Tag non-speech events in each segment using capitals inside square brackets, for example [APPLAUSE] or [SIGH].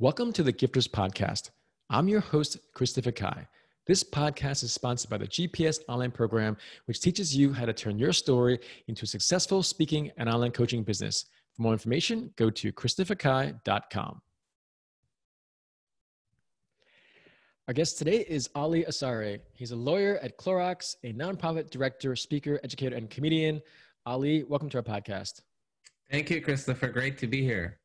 Welcome to the Gifters Podcast. I'm your host, Christopher Kai. This podcast is sponsored by the GPS online program, which teaches you how to turn your story into a successful speaking and online coaching business. For more information, go to christopherkai.com. Our guest today is Ali Assareh. He's a lawyer at Clorox, a nonprofit director, speaker, educator, and comedian. Ali, welcome to our podcast. Thank you, Christopher. Great to be here.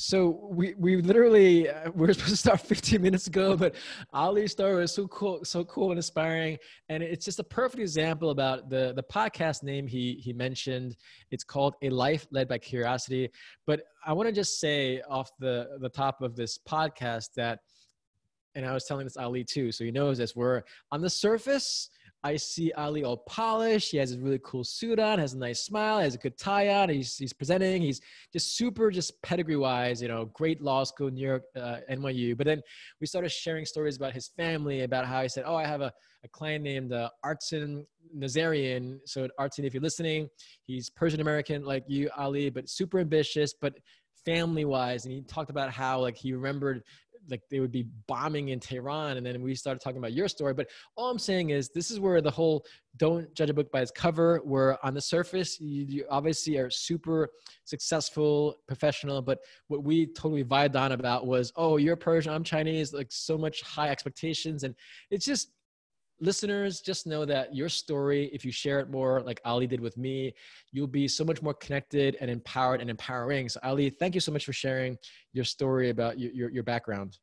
So we we literally uh, we were [LAUGHS] supposed to start 15 minutes ago, but Ali's story was so cool, so cool and inspiring, and it's just a perfect example about the the podcast name he he mentioned. It's called A Life Led by Curiosity. But I want to just say off the the top of this podcast that, and I was telling this Ali too, so he knows this. We're on the surface I see Ali all polished. He has a really cool suit on, has a nice smile, has a good tie on. He's, he's presenting. He's just super, just pedigree wise, you know, great law school, New York, uh, NYU. But then we started sharing stories about his family, about how he said, Oh, I have a, a client named uh, Artsin Nazarian. So, Artsin, if you're listening, he's Persian American like you, Ali, but super ambitious, but family wise. And he talked about how, like, he remembered like they would be bombing in Tehran. And then we started talking about your story. But all I'm saying is this is where the whole don't judge a book by its cover, where on the surface, you, you obviously are super successful, professional. But what we totally vibed on about was, oh, you're Persian, I'm Chinese, like so much high expectations. And it's just, listeners just know that your story if you share it more like ali did with me you'll be so much more connected and empowered and empowering. So ali thank you so much for sharing your story about your, your, your background.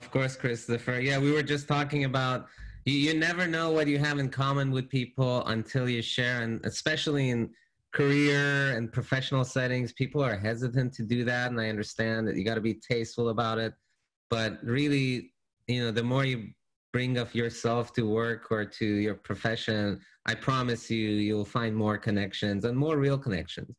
Of course christopher. Yeah we were just talking about you, you never know what you have in common with people until you share and especially in career and professional settings people are hesitant to do that and i understand that you got to be tasteful about it. But really you know the more you bring of yourself to work or to your profession, I promise you, you'll find more connections and more real connections.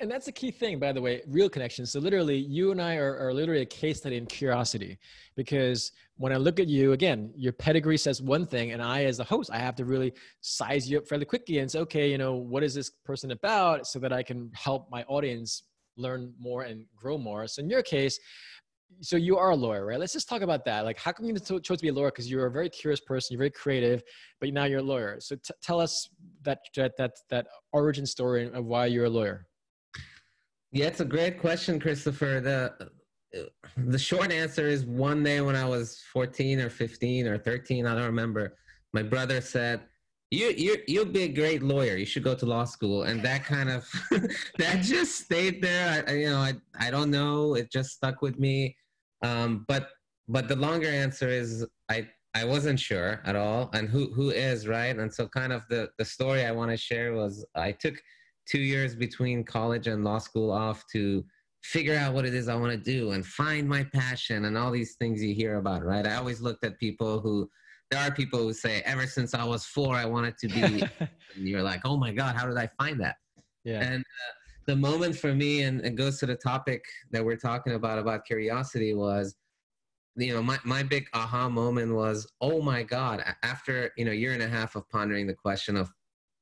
And that's the key thing, by the way, real connections. So literally, you and I are, are literally a case study in curiosity, because when I look at you, again, your pedigree says one thing, and I, as a host, I have to really size you up fairly quickly and say, okay, you know, what is this person about, so that I can help my audience learn more and grow more. So in your case, so you are a lawyer, right? Let's just talk about that. Like, how come you chose to be a lawyer? Because you're a very curious person, you're very creative, but now you're a lawyer. So t- tell us that, that that that origin story of why you're a lawyer. Yeah, it's a great question, Christopher. The the short answer is one day when I was 14 or 15 or 13, I don't remember. My brother said, "You you you'll be a great lawyer. You should go to law school." And that kind of [LAUGHS] that just stayed there. I, you know, I I don't know. It just stuck with me. Um, but but the longer answer is I I wasn't sure at all, and who who is right? And so kind of the the story I want to share was I took two years between college and law school off to figure out what it is I want to do and find my passion and all these things you hear about, right? I always looked at people who there are people who say ever since I was four I wanted to be [LAUGHS] and you're like, "Oh my god, how did I find that?" Yeah. And uh, the moment for me, and it goes to the topic that we're talking about about curiosity, was you know my, my big aha moment was oh my god after you know year and a half of pondering the question of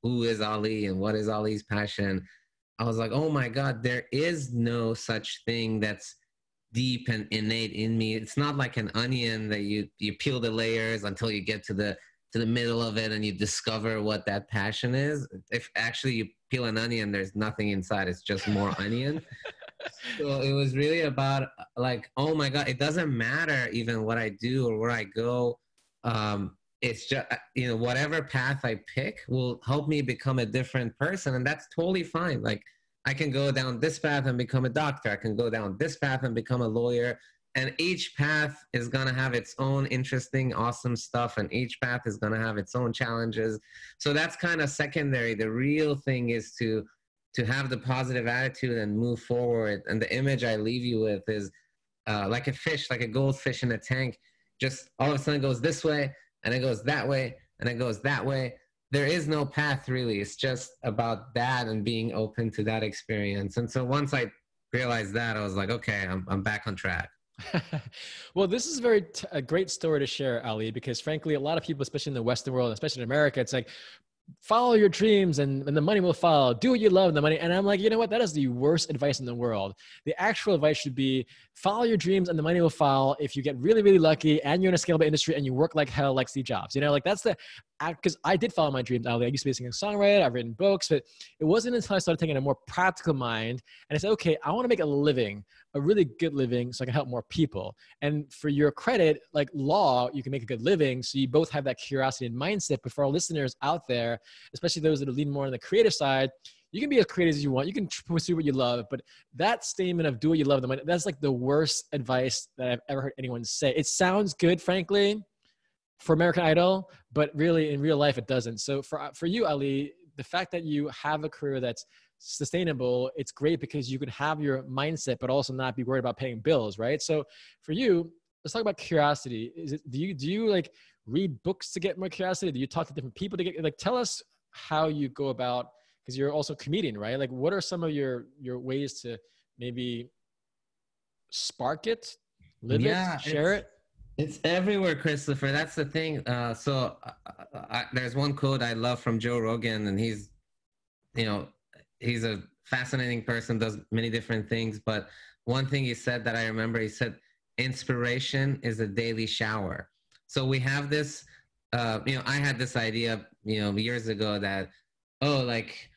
who is ali and what is ali's passion i was like oh my god there is no such thing that's deep and innate in me it's not like an onion that you you peel the layers until you get to the to the middle of it and you discover what that passion is. If actually you peel an onion, there's nothing inside, it's just more [LAUGHS] onion. So it was really about like, oh my God, it doesn't matter even what I do or where I go. Um, it's just, you know, whatever path I pick will help me become a different person. And that's totally fine. Like, I can go down this path and become a doctor. I can go down this path and become a lawyer and each path is going to have its own interesting awesome stuff and each path is going to have its own challenges. So that's kind of secondary. The real thing is to to have the positive attitude and move forward. And the image i leave you with is uh, like a fish like a goldfish in a tank. Just all of a sudden goes this way and it goes that way and it goes that way. There is no path really. It's just about that and being open to that experience. And so once i realized that i was like okay i'm, I'm back on track well, this is very t- a great story to share, Ali, because frankly, a lot of people, especially in the Western world, especially in America, it's like follow your dreams and, and the money will follow. Do what you love and the money. And I'm like, you know what? That is the worst advice in the world. The actual advice should be follow your dreams and the money will follow if you get really, really lucky and you're in a scalable industry and you work like hell like Steve Jobs. You know, like that's the because I did follow my dreams. Ali. i used to be a singer songwriter. I've written books, but it wasn't until I started taking a more practical mind and I said, okay, I want to make a living, a really good living, so I can help more people. And for your credit, like law, you can make a good living. So you both have that curiosity and mindset. But for our listeners out there, especially those that are leaning more on the creative side, you can be as creative as you want. You can pursue what you love, but that statement of do what you love, that's like the worst advice that I've ever heard anyone say. It sounds good, frankly, for American Idol, but really in real life it doesn't. So for uh, for you, Ali, the fact that you have a career that's sustainable, it's great because you can have your mindset, but also not be worried about paying bills, right? So for you, let's talk about curiosity. Is it do you do you like read books to get more curiosity? Do you talk to different people to get like tell us how you go about because you're also a comedian, right? Like what are some of your your ways to maybe spark it, live yeah, it, share it? It's everywhere, Christopher. That's the thing. Uh, so uh, I, there's one quote I love from Joe Rogan, and he's, you know, he's a fascinating person, does many different things. But one thing he said that I remember, he said, "Inspiration is a daily shower." So we have this. Uh, you know, I had this idea, you know, years ago that, oh, like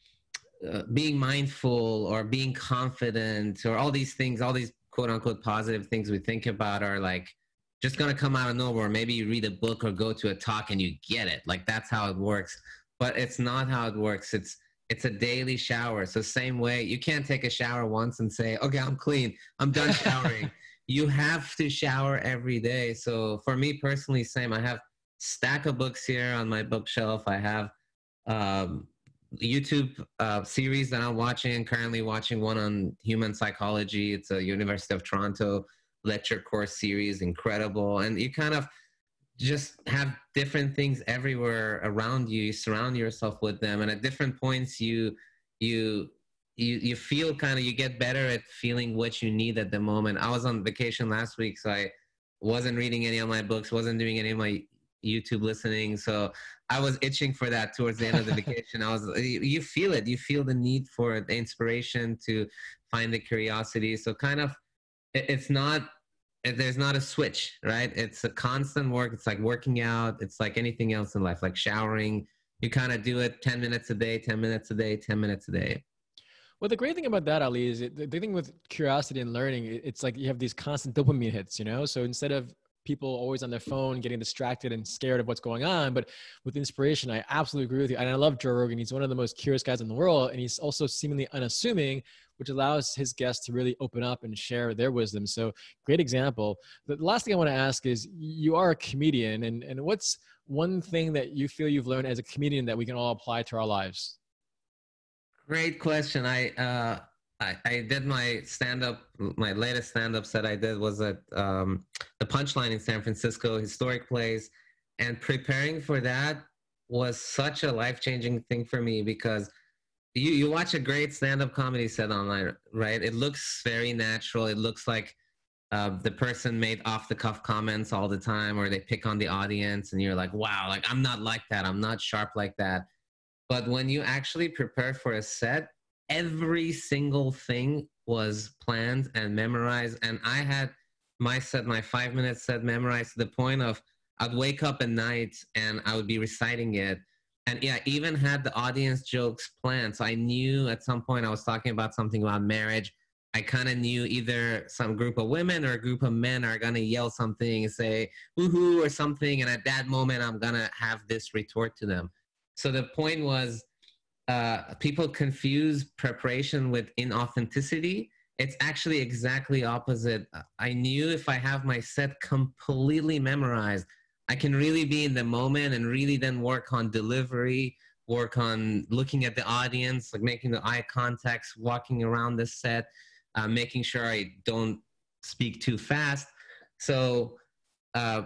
uh, being mindful or being confident or all these things, all these quote unquote positive things we think about are like just going to come out of nowhere. Maybe you read a book or go to a talk and you get it. Like that's how it works. But it's not how it works. It's it's a daily shower. So same way, you can't take a shower once and say, "Okay, I'm clean. I'm done [LAUGHS] showering." you have to shower every day. So for me personally, same. I have stack of books here on my bookshelf. I have um, YouTube uh, series that I'm watching. Currently watching one on human psychology. It's a University of Toronto lecture course series, incredible. And you kind of just have different things everywhere around you. You surround yourself with them, and at different points, you you you you feel kind of you get better at feeling what you need at the moment. I was on vacation last week, so I wasn't reading any of my books, wasn't doing any of my YouTube listening. So I was itching for that towards the end of the [LAUGHS] vacation. I was, you feel it, you feel the need for the inspiration to find the curiosity. So kind of, it's not there's not a switch, right? It's a constant work. It's like working out. It's like anything else in life, like showering. You kind of do it 10 minutes a day, 10 minutes a day, 10 minutes a day. Well, the great thing about that, Ali, is it, the thing with curiosity and learning, it's like you have these constant dopamine hits, you know? So instead of people always on their phone getting distracted and scared of what's going on, but with inspiration, I absolutely agree with you. And I love Joe Rogan. He's one of the most curious guys in the world. And he's also seemingly unassuming, which allows his guests to really open up and share their wisdom. So great example. The last thing I want to ask is you are a comedian and, and what's one thing that you feel you've learned as a comedian that we can all apply to our lives? Great question. I, uh, I, I did my stand up, my latest stand up set I did was at um, the Punchline in San Francisco, historic place. And preparing for that was such a life changing thing for me because you you watch a great stand-up comedy set online, right? It looks very natural. It looks like uh, the person made off-the-cuff comments all the time, or they pick on the audience, and you're like, "Wow, like I'm not like that. I'm not sharp like that." But when you actually prepare for a set, every single thing was planned and memorized, and I had my set, my five-minute set memorized to the point of I'd wake up at night and I would be reciting it and yeah, even had the audience jokes planned. So I knew at some point I was talking about something about marriage. I kind of knew either some group of women or a group of men are gonna yell something and say "woohoo" or something, and at that moment I'm gonna have this retort to them. So the point was, uh, people confuse preparation with inauthenticity. It's actually exactly opposite. I knew if I have my set completely memorized, I can really be in the moment and really then work on delivery, work on looking at the audience, like making the eye contacts, walking around the set, uh, making sure I don't speak too fast. So uh,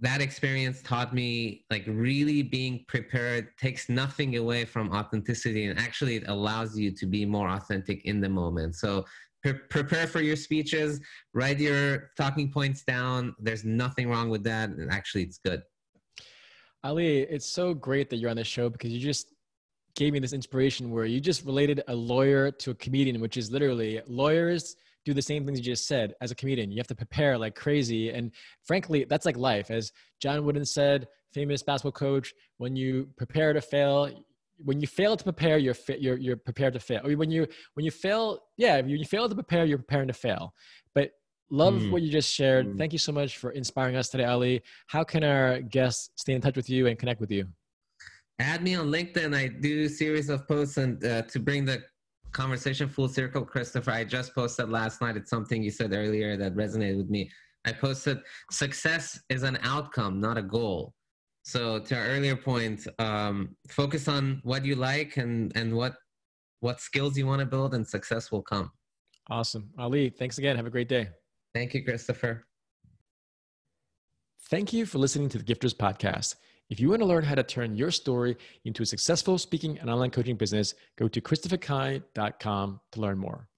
that experience taught me like really being prepared takes nothing away from authenticity and actually it allows you to be more authentic in the moment. So Pre- prepare for your speeches write your talking points down there's nothing wrong with that and actually it's good Ali, it's so great that you're on this show because you just gave me this inspiration where you just related a lawyer to a comedian, which is literally lawyers do the same things you just said as a comedian. You have to prepare like crazy. And frankly, that's like life. As John Wooden said, famous basketball coach, when you prepare to fail, when you fail to prepare, you're, you're, you're prepared to fail. When you, when you fail, yeah, when you fail to prepare, you're preparing to fail. But love mm. what you just shared. Mm. Thank you so much for inspiring us today, Ali. How can our guests stay in touch with you and connect with you? Add me on LinkedIn. I do series of posts and uh, to bring the conversation full circle, Christopher. I just posted last night. It's something you said earlier that resonated with me. I posted success is an outcome, not a goal. So to our earlier point, um, focus on what you like and and what what skills you want to build, and success will come. Awesome, Ali. Thanks again. Have a great day. Thank you, Christopher. Thank you for listening to the Gifters Podcast. If you want to learn how to turn your story into a successful speaking and online coaching business, go to christopherkai.com to learn more.